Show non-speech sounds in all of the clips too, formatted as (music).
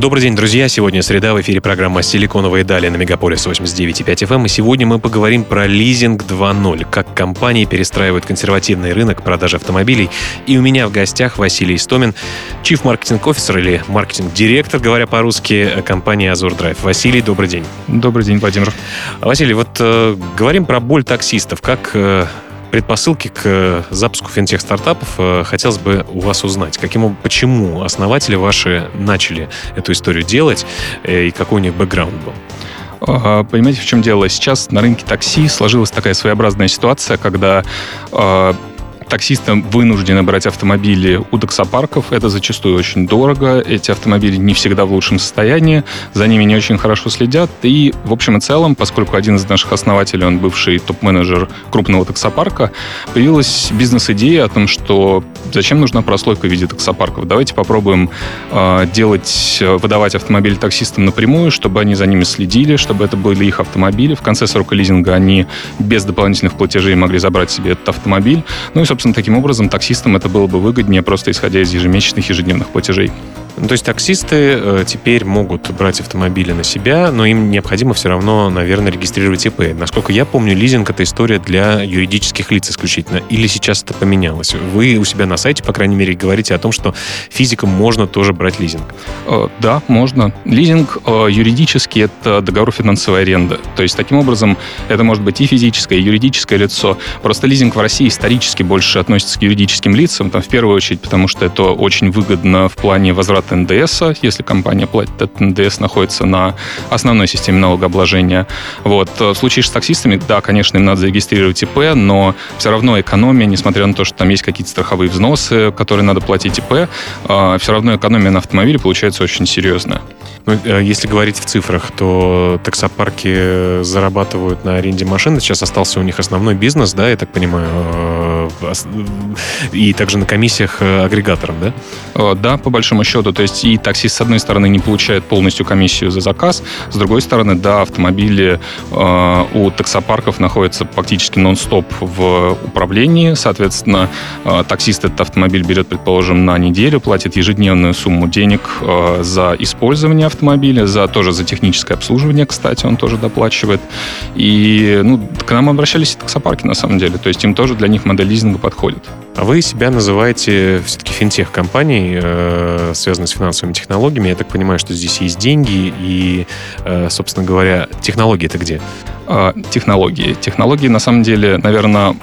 Добрый день, друзья. Сегодня среда. В эфире программа «Силиконовые дали» на Мегаполис 89.5 FM. Эм. И сегодня мы поговорим про лизинг 2.0, как компании перестраивают консервативный рынок продажи автомобилей. И у меня в гостях Василий Истомин, Chief Marketing Officer или маркетинг-директор, говоря по-русски, компании Азур Драйв. Василий, добрый день. Добрый день, Владимир. Василий, вот э, говорим про боль таксистов. Как э, предпосылки к э, запуску финтех-стартапов э, хотелось бы у вас узнать. Каким, почему основатели ваши начали эту историю делать э, и какой у них бэкграунд был? Понимаете, в чем дело? Сейчас на рынке такси сложилась такая своеобразная ситуация, когда таксисты вынуждены брать автомобили у таксопарков. Это зачастую очень дорого. Эти автомобили не всегда в лучшем состоянии. За ними не очень хорошо следят. И, в общем и целом, поскольку один из наших основателей, он бывший топ-менеджер крупного таксопарка, появилась бизнес-идея о том, что зачем нужна прослойка в виде таксопарков. Давайте попробуем э, делать, выдавать автомобили таксистам напрямую, чтобы они за ними следили, чтобы это были их автомобили. В конце срока лизинга они без дополнительных платежей могли забрать себе этот автомобиль. Ну и, собственно, собственно, таким образом таксистам это было бы выгоднее, просто исходя из ежемесячных, ежедневных платежей. Ну, то есть таксисты э, теперь могут брать автомобили на себя, но им необходимо все равно, наверное, регистрировать ИП. Насколько я помню, лизинг — это история для юридических лиц исключительно. Или сейчас это поменялось? Вы у себя на сайте, по крайней мере, говорите о том, что физикам можно тоже брать лизинг. Э, да, можно. Лизинг э, юридически — это договор финансовой аренды. То есть, таким образом, это может быть и физическое, и юридическое лицо. Просто лизинг в России исторически больше относится к юридическим лицам, там, в первую очередь, потому что это очень выгодно в плане возврата от НДС, если компания платит этот НДС, находится на основной системе налогообложения. Вот. В случае с таксистами, да, конечно, им надо зарегистрировать ИП, но все равно экономия, несмотря на то, что там есть какие-то страховые взносы, которые надо платить ИП, а, все равно экономия на автомобиле получается очень серьезная. Ну, э, если говорить в цифрах, то таксопарки зарабатывают на аренде машин. Сейчас остался у них основной бизнес, да, я так понимаю, э, и также на комиссиях э, агрегаторам, да? Да, по большому счету. То есть и таксист, с одной стороны, не получает полностью комиссию за заказ, с другой стороны, да, автомобили э, у таксопарков находятся практически нон-стоп в управлении, соответственно, э, таксист этот автомобиль берет, предположим, на неделю, платит ежедневную сумму денег э, за использование автомобиля, за тоже за техническое обслуживание, кстати, он тоже доплачивает. И ну, к нам обращались и таксопарки, на самом деле, то есть им тоже для них модель лизинга подходит. А вы себя называете все-таки финтех-компанией, э, связанной с финансовыми технологиями. Я так понимаю, что здесь есть деньги и, э, собственно говоря, технологии это где? А, технологии. Технологии, на самом деле, наверное,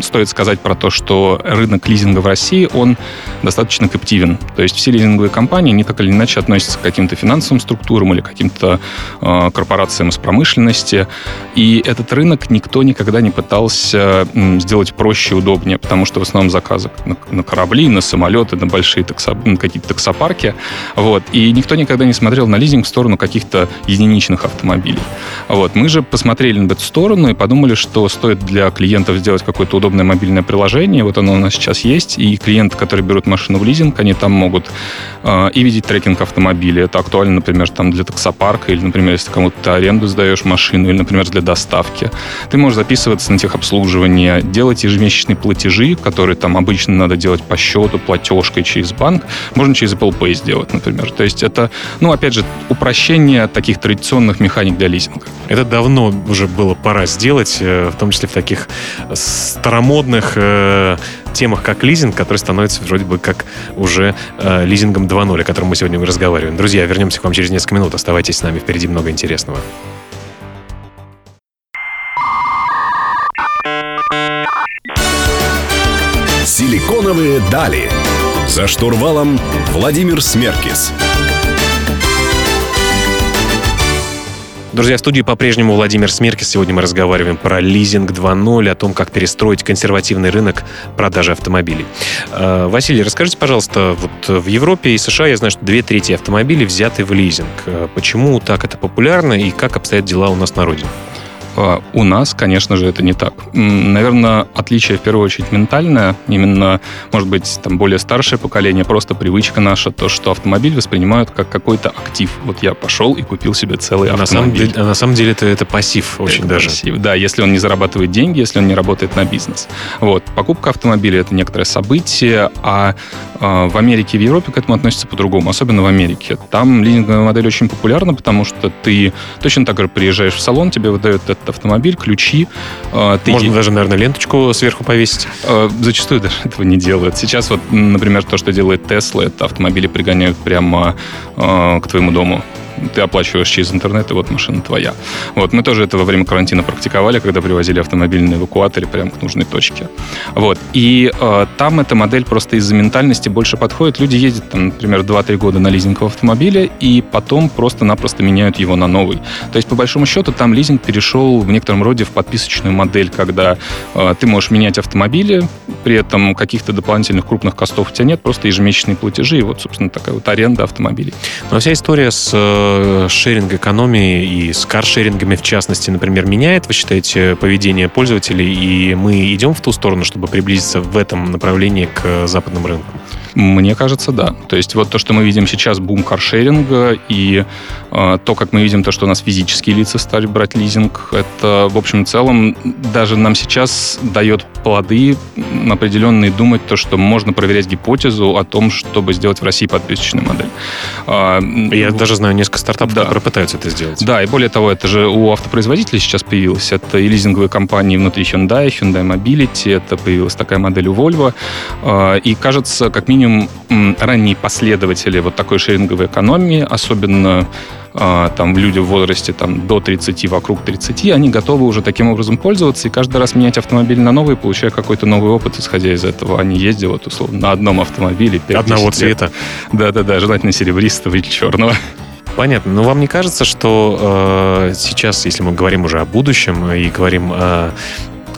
стоит сказать про то, что рынок лизинга в России, он достаточно каптивен. То есть все лизинговые компании, они так или иначе относятся к каким-то финансовым структурам или каким-то э, корпорациям из промышленности. И этот рынок никто никогда не пытался сделать проще и удобнее, потому что в основном заказы на, на корабли, на самолеты, на большие таксо, на какие-то таксопарки. Вот. И никто никогда не смотрел на лизинг в сторону каких-то единичных автомобилей. Вот. Мы же посмотрели в эту сторону и подумали, что стоит для клиентов сделать какое-то удобное мобильное приложение. Вот оно у нас сейчас есть. И клиенты, которые берут машину в лизинг, они там могут э, и видеть трекинг автомобиля. Это актуально, например, там для таксопарка или, например, если кому-то аренду сдаешь машину или, например, для доставки. Ты можешь записываться на техобслуживание, делать ежемесячные платежи, которые там обычно надо делать по счету, платежкой через банк. Можно через Apple Pay сделать, например. То есть это, ну, опять же, упрощение таких традиционных механик для лизинга. Это давно уже было пора сделать, э, в том числе в таких старомодных э, темах, как лизинг, который становится вроде бы как уже э, лизингом 2.0, о котором мы сегодня разговариваем. Друзья, вернемся к вам через несколько минут. Оставайтесь с нами, впереди много интересного. Силиконовые дали. За штурвалом Владимир Смеркис. Друзья, в студии по-прежнему Владимир Смеркис. Сегодня мы разговариваем про лизинг 2.0, о том, как перестроить консервативный рынок продажи автомобилей. Э, Василий, расскажите, пожалуйста, вот в Европе и США я знаю, что две трети автомобилей взяты в лизинг. Э, почему так это популярно и как обстоят дела у нас на родине? А, у нас, конечно же, это не так. Наверное, отличие в первую очередь ментальное. Именно, может быть, там более старшее поколение, просто привычка наша, то, что автомобиль воспринимают как какой-то актив. Вот я пошел и купил себе целый а автомобиль. На самом деле, а на самом деле это, это пассив очень это даже. Пассив, да, если он не зарабатывает деньги, если он не работает на бизнес. Вот. Покупка автомобиля — это некоторое событие, а э, в Америке и в Европе к этому относятся по-другому, особенно в Америке. Там лизинговая модель очень популярна, потому что ты точно так же приезжаешь в салон, тебе выдают этот автомобиль, ключи. Э, ты Можно е... даже, наверное, ленточку сверху повесить. Э, зачастую даже (laughs) этого не делают. Сейчас вот, например, то, что делает Tesla, это автомобили пригоняют прямо э, к твоему дому ты оплачиваешь через интернет, и вот машина твоя. Вот, мы тоже это во время карантина практиковали, когда привозили автомобиль на эвакуаторе прямо к нужной точке. Вот, и э, там эта модель просто из-за ментальности больше подходит. Люди ездят, там, например, 2-3 года на лизинг автомобиля, и потом просто-напросто меняют его на новый. То есть, по большому счету, там лизинг перешел в некотором роде в подписочную модель, когда э, ты можешь менять автомобили, при этом каких-то дополнительных крупных костов у тебя нет, просто ежемесячные платежи, и вот, собственно, такая вот аренда автомобилей. Но вся история с э, шеринг экономии и с каршерингами в частности, например, меняет, вы считаете, поведение пользователей, и мы идем в ту сторону, чтобы приблизиться в этом направлении к западным рынкам? Мне кажется, да. То есть вот то, что мы видим сейчас, бум каршеринга, и э, то, как мы видим то, что у нас физические лица стали брать лизинг, это, в общем целом, даже нам сейчас дает плоды определенные думать то, что можно проверять гипотезу о том, чтобы сделать в России подписочную модель. А, Я даже знаю несколько стартапов, да. которые пытаются это сделать. Да, и более того, это же у автопроизводителей сейчас появилось. Это и лизинговые компании внутри Hyundai, Hyundai Mobility, это появилась такая модель у Volvo. А, и кажется, как минимум ранние последователи вот такой шеринговой экономии, особенно там люди в возрасте там, до 30, вокруг 30, они готовы уже таким образом пользоваться и каждый раз менять автомобиль на новый, получая какой-то новый опыт, исходя из этого. Они ездят вот, условно, на одном автомобиле. Одного цвета. Да-да-да, желательно серебристого или черного. Понятно. Но вам не кажется, что э, сейчас, если мы говорим уже о будущем и говорим о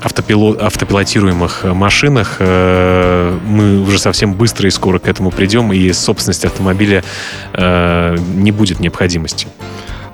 автопилот, автопилотируемых машинах э, мы уже совсем быстро и скоро к этому придем, и собственность автомобиля э, не будет необходимости.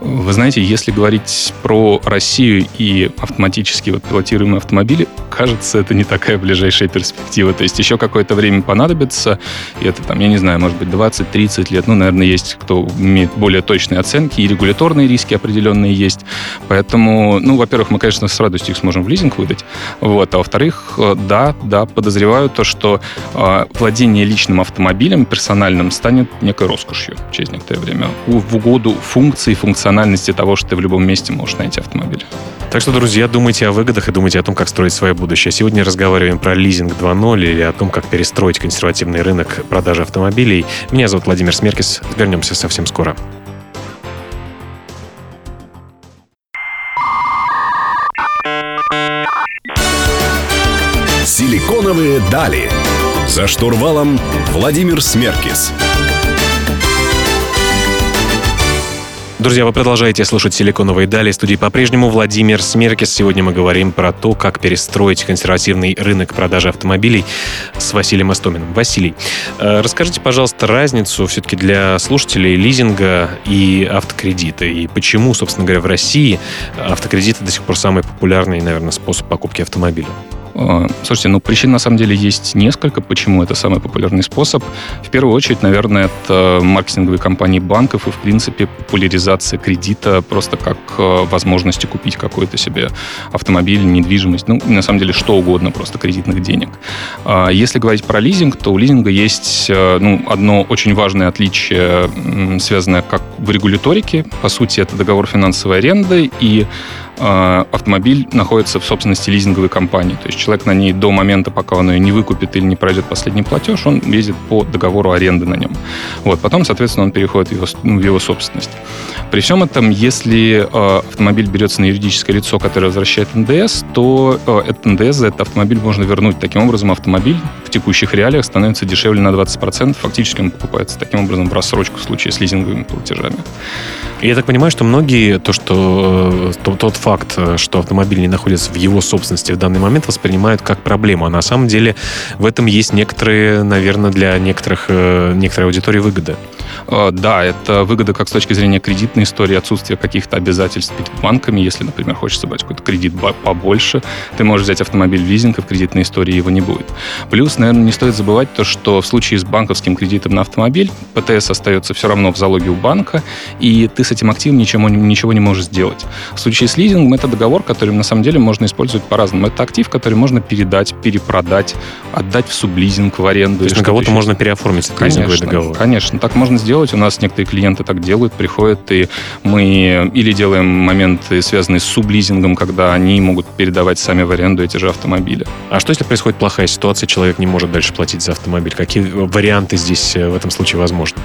Вы знаете, если говорить про Россию и автоматически вот пилотируемые автомобили, кажется, это не такая ближайшая перспектива. То есть еще какое-то время понадобится, и это там, я не знаю, может быть, 20-30 лет. Ну, наверное, есть кто имеет более точные оценки, и регуляторные риски определенные есть. Поэтому, ну, во-первых, мы, конечно, с радостью их сможем в лизинг выдать. Вот. А во-вторых, э, да, да, подозреваю то, что э, владение личным автомобилем персональным станет некой роскошью через некоторое время. В угоду функции, функциональности функциональности того, что ты в любом месте можешь найти автомобиль. Так что, друзья, думайте о выгодах и думайте о том, как строить свое будущее. Сегодня разговариваем про лизинг 2.0 или о том, как перестроить консервативный рынок продажи автомобилей. Меня зовут Владимир Смеркис. Вернемся совсем скоро. Силиконовые дали. За штурвалом Владимир Смеркис. Друзья, вы продолжаете слушать «Силиконовые дали». В студии по-прежнему Владимир Смеркис. Сегодня мы говорим про то, как перестроить консервативный рынок продажи автомобилей с Василием Остоминым. Василий, э, расскажите, пожалуйста, разницу все-таки для слушателей лизинга и автокредита. И почему, собственно говоря, в России автокредиты до сих пор самый популярный, наверное, способ покупки автомобиля? А, слушайте, ну причин на самом деле есть несколько, почему это самый популярный способ. В первую очередь, наверное, это маркетинговые компании банков и, в принципе, популяризация кредита просто как э, возможности купить какой-то себе автомобиль, недвижимость, ну, на самом деле, что угодно, просто кредитных денег. А, если говорить про лизинг, то у лизинга есть ну, одно очень важное отличие, связанное как в регуляторике. По сути, это договор финансовой аренды, и а, автомобиль находится в собственности лизинговой компании. То есть человек на ней до момента, пока он ее не выкупит или не пройдет последний платеж, он ездит по договору аренды на нем. Вот. Потом, соответственно, он переходит в его, в его собственность. При всем этом, если э, автомобиль берется на юридическое лицо, которое возвращает НДС, то э, этот НДС за этот автомобиль можно вернуть. Таким образом, автомобиль в текущих реалиях становится дешевле на 20%. Фактически он покупается таким образом в рассрочку в случае с лизинговыми платежами. Я так понимаю, что многие, то, что тот, тот факт, э, что автомобиль не находится в его собственности в данный момент, воспринимают как проблему. А на самом деле в этом есть некоторые, наверное, для некоторых, э, некоторой аудитории выгоды. Э, да, это выгода как с точки зрения кредитной истории, отсутствия каких-то обязательств перед банками. Если, например, хочется брать какой-то кредит побольше, ты можешь взять автомобиль в лизинг, и в кредитной истории его не будет. Плюс, наверное, не стоит забывать то, что в случае с банковским кредитом на автомобиль ПТС остается все равно в залоге у банка, и ты с этим активом ничего, ничего не можешь сделать. В случае с лизингом это договор, который на самом деле можно использовать по-разному. Это актив, который можно передать, перепродать, отдать в сублизинг, в аренду. То есть на кого-то можно переоформить этот конечно, лизинговый договор? Конечно, так можно сделать. У нас некоторые клиенты так делают, приходят, и мы или делаем моменты, связанные с сублизингом, когда они могут передавать сами в аренду эти же автомобили. А что, если происходит плохая ситуация, человек не может дальше платить за автомобиль? Какие варианты здесь э, в этом случае возможны?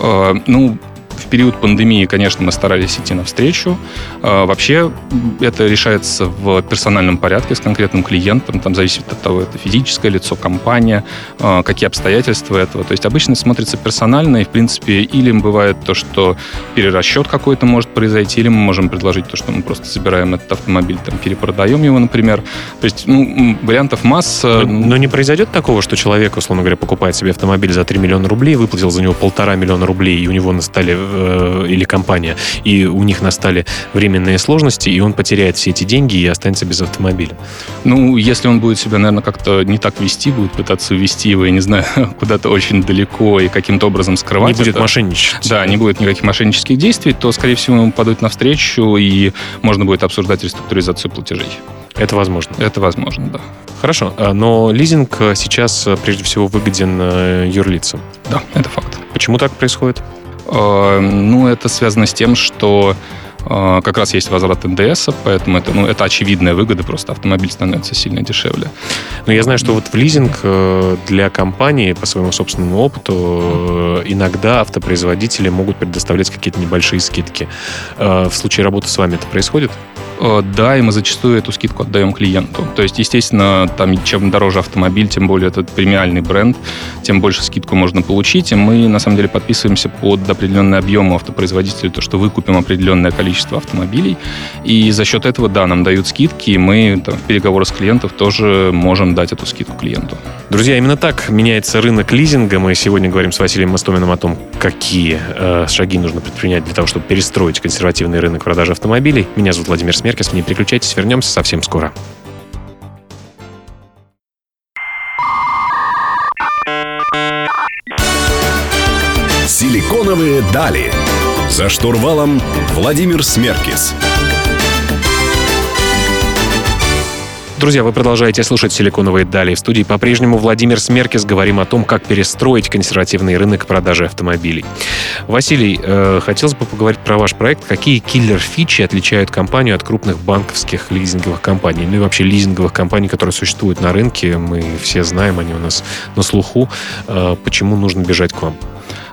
Э, ну, в период пандемии, конечно, мы старались идти навстречу. А, вообще это решается в персональном порядке с конкретным клиентом. Там зависит от того, это физическое лицо, компания, а, какие обстоятельства этого. То есть обычно смотрится персонально, и, в принципе, или бывает то, что перерасчет какой-то может произойти, или мы можем предложить то, что мы просто забираем этот автомобиль, там, перепродаем его, например. То есть ну, вариантов масса. Но, но не произойдет такого, что человек, условно говоря, покупает себе автомобиль за 3 миллиона рублей, выплатил за него полтора миллиона рублей, и у него на столе э, или компания, и у них настали временные сложности, и он потеряет все эти деньги и останется без автомобиля. Ну, если он будет себя, наверное, как-то не так вести, будет пытаться увести его, я не знаю, (laughs) куда-то очень далеко и каким-то образом скрывать. Не будет это, мошенничать. Да, не будет никаких мошеннических действий, то, скорее всего, ему подают навстречу, и можно будет обсуждать реструктуризацию платежей. Это возможно. Это возможно, да. Хорошо, а, но лизинг сейчас прежде всего выгоден юрлицам. Да, это факт. Почему так происходит? Э, ну, это связано с тем, что э, как раз есть возврат НДС, поэтому это, ну, это очевидная выгода, просто автомобиль становится сильно дешевле. Но я знаю, что вот в лизинг э, для компании, по своему собственному опыту, иногда автопроизводители могут предоставлять какие-то небольшие скидки. В случае работы с вами это происходит? Э, да, и мы зачастую эту скидку отдаем клиенту. То есть, естественно, там, чем дороже автомобиль, тем более этот премиальный бренд, тем больше скидку можно получить. И мы, на самом деле, подписываемся под определенный объем у автопроизводителя, то, что выкупим определенное количество автомобилей. И за счет этого, да, нам дают скидки, и мы там, в переговорах с клиентом тоже можем дать эту скидку клиенту. Друзья, именно так меняется рынок лизинга. Мы сегодня говорим с Василием Мостоминым о том, какие э, шаги нужно предпринять для того, чтобы перестроить консервативный рынок продажи автомобилей. Меня зовут Владимир Смеркис. Не переключайтесь, вернемся совсем скоро. Силиконовые дали. За штурвалом Владимир Смеркис. Друзья, вы продолжаете слушать «Силиконовые дали». В студии по-прежнему Владимир Смеркис. Говорим о том, как перестроить консервативный рынок продажи автомобилей. Василий, э, хотелось бы поговорить про ваш проект. Какие киллер-фичи отличают компанию от крупных банковских лизинговых компаний? Ну и вообще лизинговых компаний, которые существуют на рынке. Мы все знаем, они у нас на слуху. Э, почему нужно бежать к вам?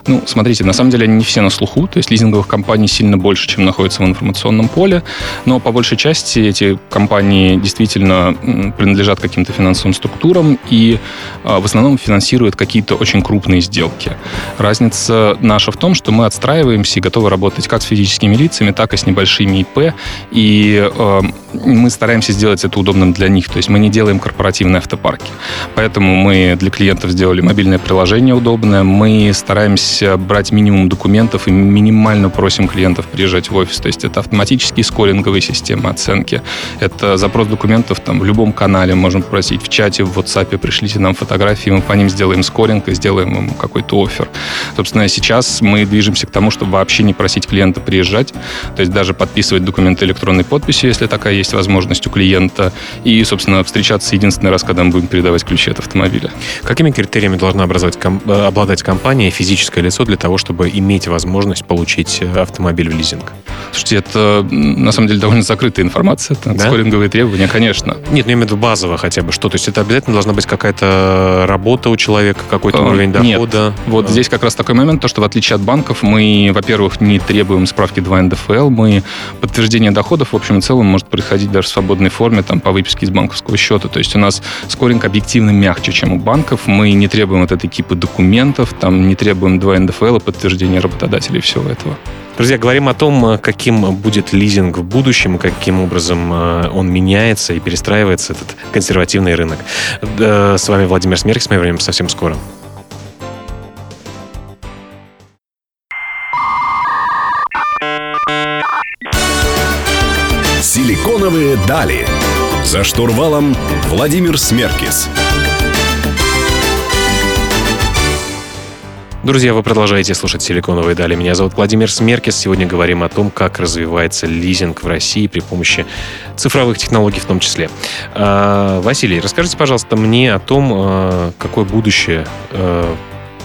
Ну, смотрите, на самом деле они не все на слуху, то есть лизинговых компаний сильно больше, чем находится в информационном поле, но по большей части эти компании действительно принадлежат каким-то финансовым структурам и а, в основном финансируют какие-то очень крупные сделки. Разница наша в том, что мы отстраиваемся и готовы работать как с физическими лицами, так и с небольшими ИП, и э, мы стараемся сделать это удобным для них, то есть мы не делаем корпоративные автопарки. Поэтому мы для клиентов сделали мобильное приложение удобное, мы стараемся стараемся брать минимум документов и минимально просим клиентов приезжать в офис. То есть это автоматические скоринговые системы оценки. Это запрос документов там в любом канале. Можем просить в чате, в WhatsApp, пришлите нам фотографии, мы по ним сделаем скоринг и сделаем им какой-то офер. Собственно, сейчас мы движемся к тому, чтобы вообще не просить клиента приезжать. То есть даже подписывать документы электронной подписью, если такая есть возможность у клиента. И, собственно, встречаться единственный раз, когда мы будем передавать ключи от автомобиля. Какими критериями должна образовать, ком- э, обладать компания, физическая физическое лицо для того, чтобы иметь возможность получить э, автомобиль в лизинг? Слушайте, это на самом деле довольно закрытая информация. Это да? скоринговые требования, конечно. Нет, ну именно в базово хотя бы что. То есть это обязательно должна быть какая-то работа у человека, какой-то а, уровень дохода? Нет. Вот а. здесь как раз такой момент, то, что в отличие от банков, мы, во-первых, не требуем справки 2 НДФЛ, мы подтверждение доходов в общем и целом может происходить даже в свободной форме, там, по выписке из банковского счета. То есть у нас скоринг объективно мягче, чем у банков. Мы не требуем вот этой типа документов, там, не требуем 2 НДФЛ и подтверждение работодателей всего этого. Друзья, говорим о том, каким будет лизинг в будущем, каким образом э, он меняется и перестраивается, этот консервативный рынок. С вами Владимир Смеркис, мы вернемся совсем скоро. Силиконовые дали. За штурвалом Владимир Смеркис. Друзья, вы продолжаете слушать «Силиконовые дали». Меня зовут Владимир Смеркис. Сегодня говорим о том, как развивается лизинг в России при помощи цифровых технологий в том числе. А, Василий, расскажите, пожалуйста, мне о том, а, какое будущее а,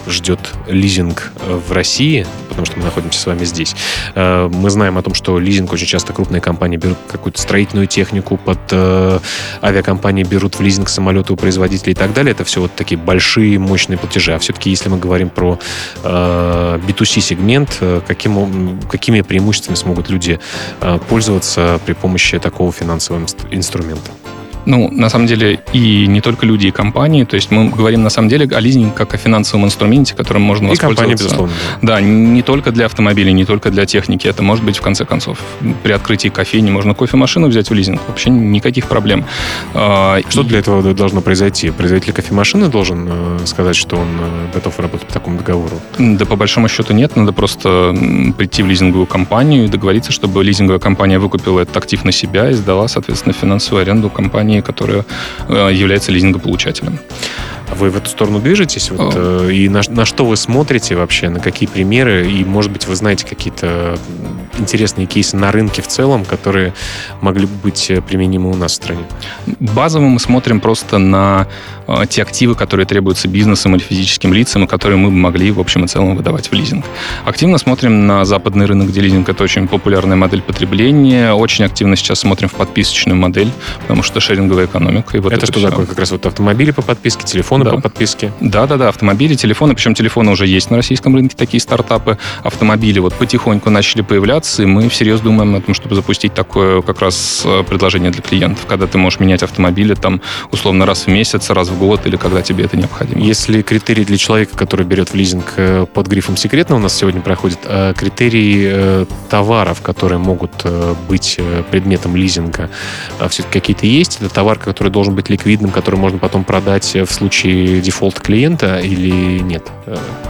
ждет лизинг э, в России, потому что мы находимся с вами здесь. Э, мы знаем о том, что лизинг очень часто крупные компании берут какую-то строительную технику, под э, авиакомпании берут в лизинг самолеты у производителей и так далее. Это все вот такие большие, мощные платежи. А все-таки, если мы говорим про B2C сегмент, каким, какими преимуществами смогут люди пользоваться при помощи такого финансового инструмента? Ну, на самом деле, и не только люди, и компании. То есть мы говорим, на самом деле, о лизинге как о финансовом инструменте, которым можно и воспользоваться. компания, безусловно. Да. не только для автомобилей, не только для техники. Это может быть, в конце концов, при открытии кофейни можно кофемашину взять в лизинг. Вообще никаких проблем. А, что и... для этого должно произойти? Производитель кофемашины должен э, сказать, что он э, готов работать по такому договору? Да, по большому счету нет. Надо просто прийти в лизинговую компанию и договориться, чтобы лизинговая компания выкупила этот актив на себя и сдала, соответственно, финансовую аренду компании компании, которая э, является лизингополучателем. Вы в эту сторону движетесь? Вот, э, и на, на что вы смотрите вообще? На какие примеры? И, может быть, вы знаете какие-то интересные кейсы на рынке в целом, которые могли бы быть э, применимы у нас в стране? Базово мы смотрим просто на э, те активы, которые требуются бизнесам или физическим лицам, и которые мы бы могли, в общем и целом, выдавать в лизинг. Активно смотрим на западный рынок, где лизинг — это очень популярная модель потребления. Очень активно сейчас смотрим в подписочную модель, потому что шеринговая экономика. И вот это, это что все. такое? Как раз вот автомобили по подписке, телефон телефоны да. по подписке. Да-да-да, автомобили, телефоны, причем телефоны уже есть на российском рынке, такие стартапы. Автомобили вот потихоньку начали появляться, и мы всерьез думаем о том, чтобы запустить такое как раз э, предложение для клиентов, когда ты можешь менять автомобили там условно раз в месяц, раз в год или когда тебе это необходимо. Если критерий для человека, который берет в лизинг э, под грифом «секретно» у нас сегодня проходит, а критерии товаров, которые могут быть предметом лизинга, а все-таки какие-то есть? Это товар, который должен быть ликвидным, который можно потом продать в случае случае дефолт клиента или нет?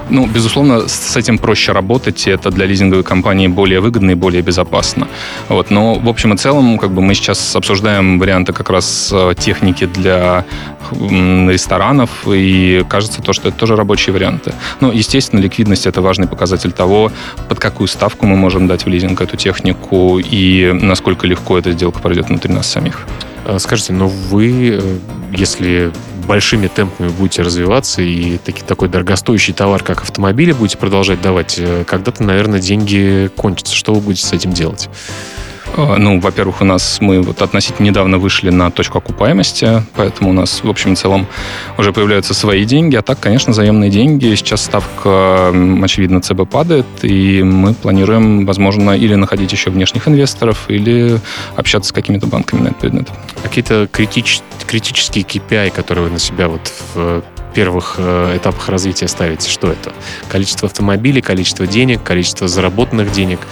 Ну, безусловно, с этим проще работать, и это для лизинговой компании более выгодно и более безопасно. Вот. Но в общем и целом, как бы мы сейчас обсуждаем варианты как раз э, техники для ресторанов, и кажется то, что это тоже рабочие варианты. Но, естественно, ликвидность — это важный показатель того, под какую ставку мы можем дать в лизинг эту технику и насколько легко эта сделка пройдет внутри нас самих. Э, скажите, но вы, э, если большими темпами будете развиваться и таки, такой дорогостоящий товар, как автомобили, будете продолжать давать, э, когда-то, наверное, деньги кончатся. Что вы будете с этим делать? А, ну, во-первых, у нас мы вот относительно недавно вышли на точку окупаемости, поэтому у нас, в общем и целом, уже появляются свои деньги. А так, конечно, заемные деньги. Сейчас ставка, очевидно, ЦБ падает, и мы планируем, возможно, или находить еще внешних инвесторов, или общаться с какими-то банками на этот предмет. Какие-то критич... критические KPI, которые вы на себя вот в первых э, этапах развития ставите? Что это? Количество автомобилей, количество денег, количество заработанных денег –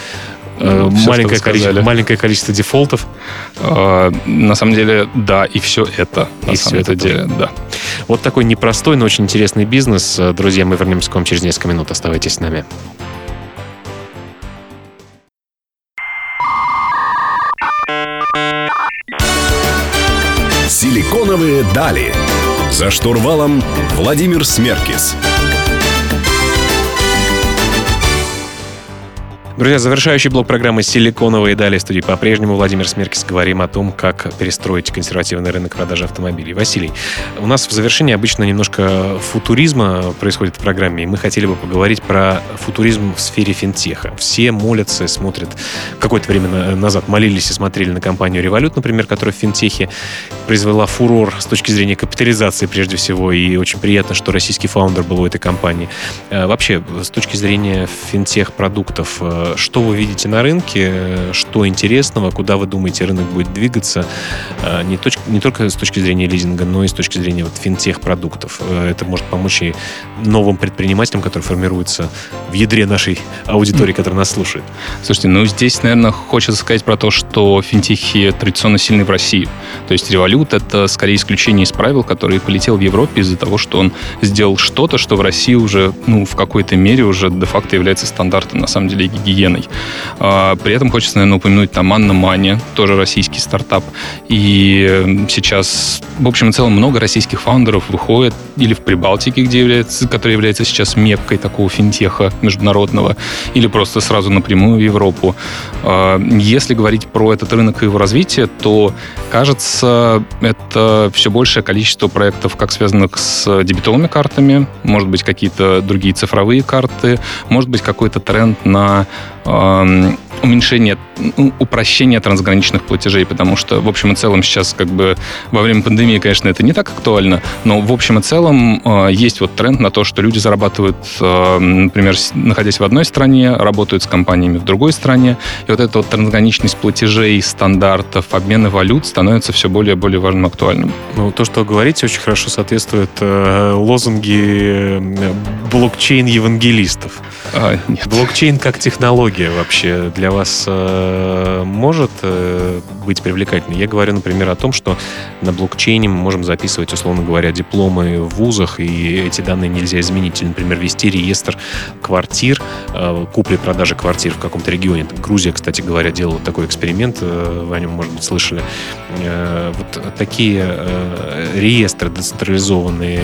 Э, все, маленькое, количество, маленькое количество дефолтов. Э, на самом деле, да, и все это. И все это деле, да. Вот такой непростой, но очень интересный бизнес. Э, друзья, мы вернемся к вам через несколько минут. Оставайтесь с нами. Силиконовые дали. За штурвалом Владимир Смеркис. Друзья, завершающий блок программы «Силиконовые дали» студии по-прежнему Владимир Смеркис. Говорим о том, как перестроить консервативный рынок продажи автомобилей. Василий, у нас в завершении обычно немножко футуризма происходит в программе, и мы хотели бы поговорить про футуризм в сфере финтеха. Все молятся, смотрят, какое-то время назад молились и смотрели на компанию Revolut, например, которая в финтехе произвела фурор с точки зрения капитализации прежде всего, и очень приятно, что российский фаундер был у этой компании. Э, вообще, с точки зрения финтех-продуктов, э, что вы видите на рынке, что интересного, куда вы думаете рынок будет двигаться, не, точ, не только с точки зрения лизинга, но и с точки зрения вот, финтех-продуктов. Это может помочь и новым предпринимателям, которые формируются в ядре нашей аудитории, которая нас слушает. Слушайте, ну здесь, наверное, хочется сказать про то, что финтехи традиционно сильны в России. То есть Revolut — это скорее исключение из правил, который полетел в Европе из-за того, что он сделал что-то, что в России уже, ну, в какой-то мере уже де-факто является стандартом, на самом деле, гигиеной. А, при этом хочется, наверное, упомянуть там Анна Мани, тоже российский стартап. И сейчас, в общем и целом, много российских фаундеров выходит или в Прибалтике, где является, который является сейчас меккой такого финтеха международного, или просто сразу напрямую в Европу. А, если говорить про этот рынок и его развитие, то, кажется, это все большее количество проектов, как связанных с дебетовыми картами, может быть, какие-то другие цифровые карты, может быть, какой-то тренд на уменьшение, ну, упрощение трансграничных платежей, потому что в общем и целом сейчас как бы во время пандемии, конечно, это не так актуально, но в общем и целом э, есть вот тренд на то, что люди зарабатывают, э, например, находясь в одной стране, работают с компаниями в другой стране, и вот эта вот трансграничность платежей, стандартов, обмена валют становится все более и более важным актуальным. Ну, то, что вы говорите, очень хорошо соответствует э, лозунги э, блокчейн-евангелистов. А, Блокчейн как технология вообще для вас э, может э, быть привлекательной? Я говорю, например, о том, что на блокчейне мы можем записывать, условно говоря, дипломы в вузах, и эти данные нельзя изменить. Или, например, вести реестр квартир, э, купли-продажи квартир в каком-то регионе. Грузия, кстати говоря, делала такой эксперимент, э, вы о нем, может быть, слышали. Э, вот такие э, реестры децентрализованные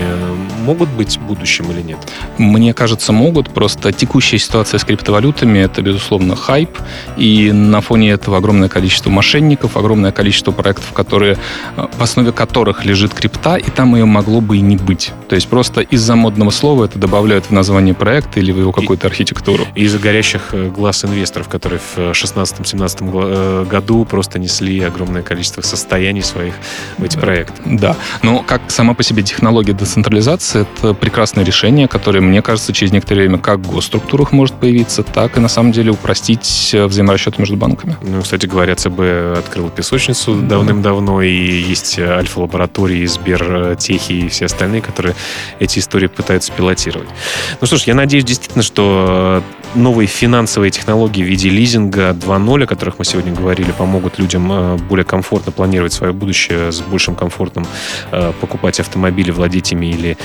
могут быть будущим или нет? Мне кажется, могут. Просто текущая ситуация с криптовалютами — это, безусловно, хайп. И на фоне этого огромное количество мошенников, огромное количество проектов, которые, э, в основе которых лежит крипта, и там ее могло бы и не быть. То есть просто из-за модного слова это добавляют в название проекта или в его какую-то архитектуру. Из-за горящих глаз инвесторов, которые в 16-17 году просто несли огромное количество состояний своих в эти проекты. Да. Но как сама по себе технология децентрализации, это прекрасное решение, которое, мне кажется, через некоторое время как в госструктурах может появиться, так и на самом деле упростить э, взаиморасчеты между банками. Ну, кстати говоря, ЦБ открыл песочницу да. давным-давно, и есть альфа-лаборатории, Сбертехи и все остальные, которые эти истории пытаются пилотировать. Ну что ж, я надеюсь действительно, что новые финансовые технологии в виде лизинга 2.0, о которых мы сегодня говорили, помогут людям э, более комфортно планировать свое будущее, с большим комфортом э, покупать автомобили, владеть ими или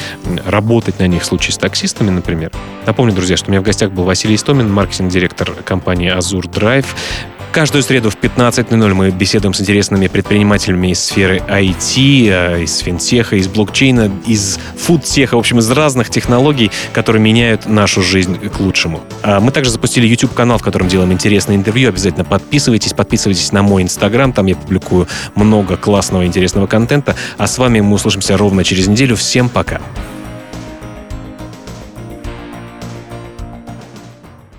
работать на них в случае с таксистами, например. Напомню, друзья, что у меня в гостях был Василий Истомин, маркетинг-директор компании Azure Drive. Каждую среду в 15.00 мы беседуем с интересными предпринимателями из сферы IT, э, из финтеха, из блокчейна, из фудтеха, в общем, из разных технологий, которые меняют нашу жизнь к лучшему. А мы также запустили YouTube-канал, в котором делаем интересные интервью. Обязательно подписывайтесь, подписывайтесь на мой Инстаграм, там я публикую много классного интересного контента. А с вами мы услышимся ровно через неделю. Всем пока!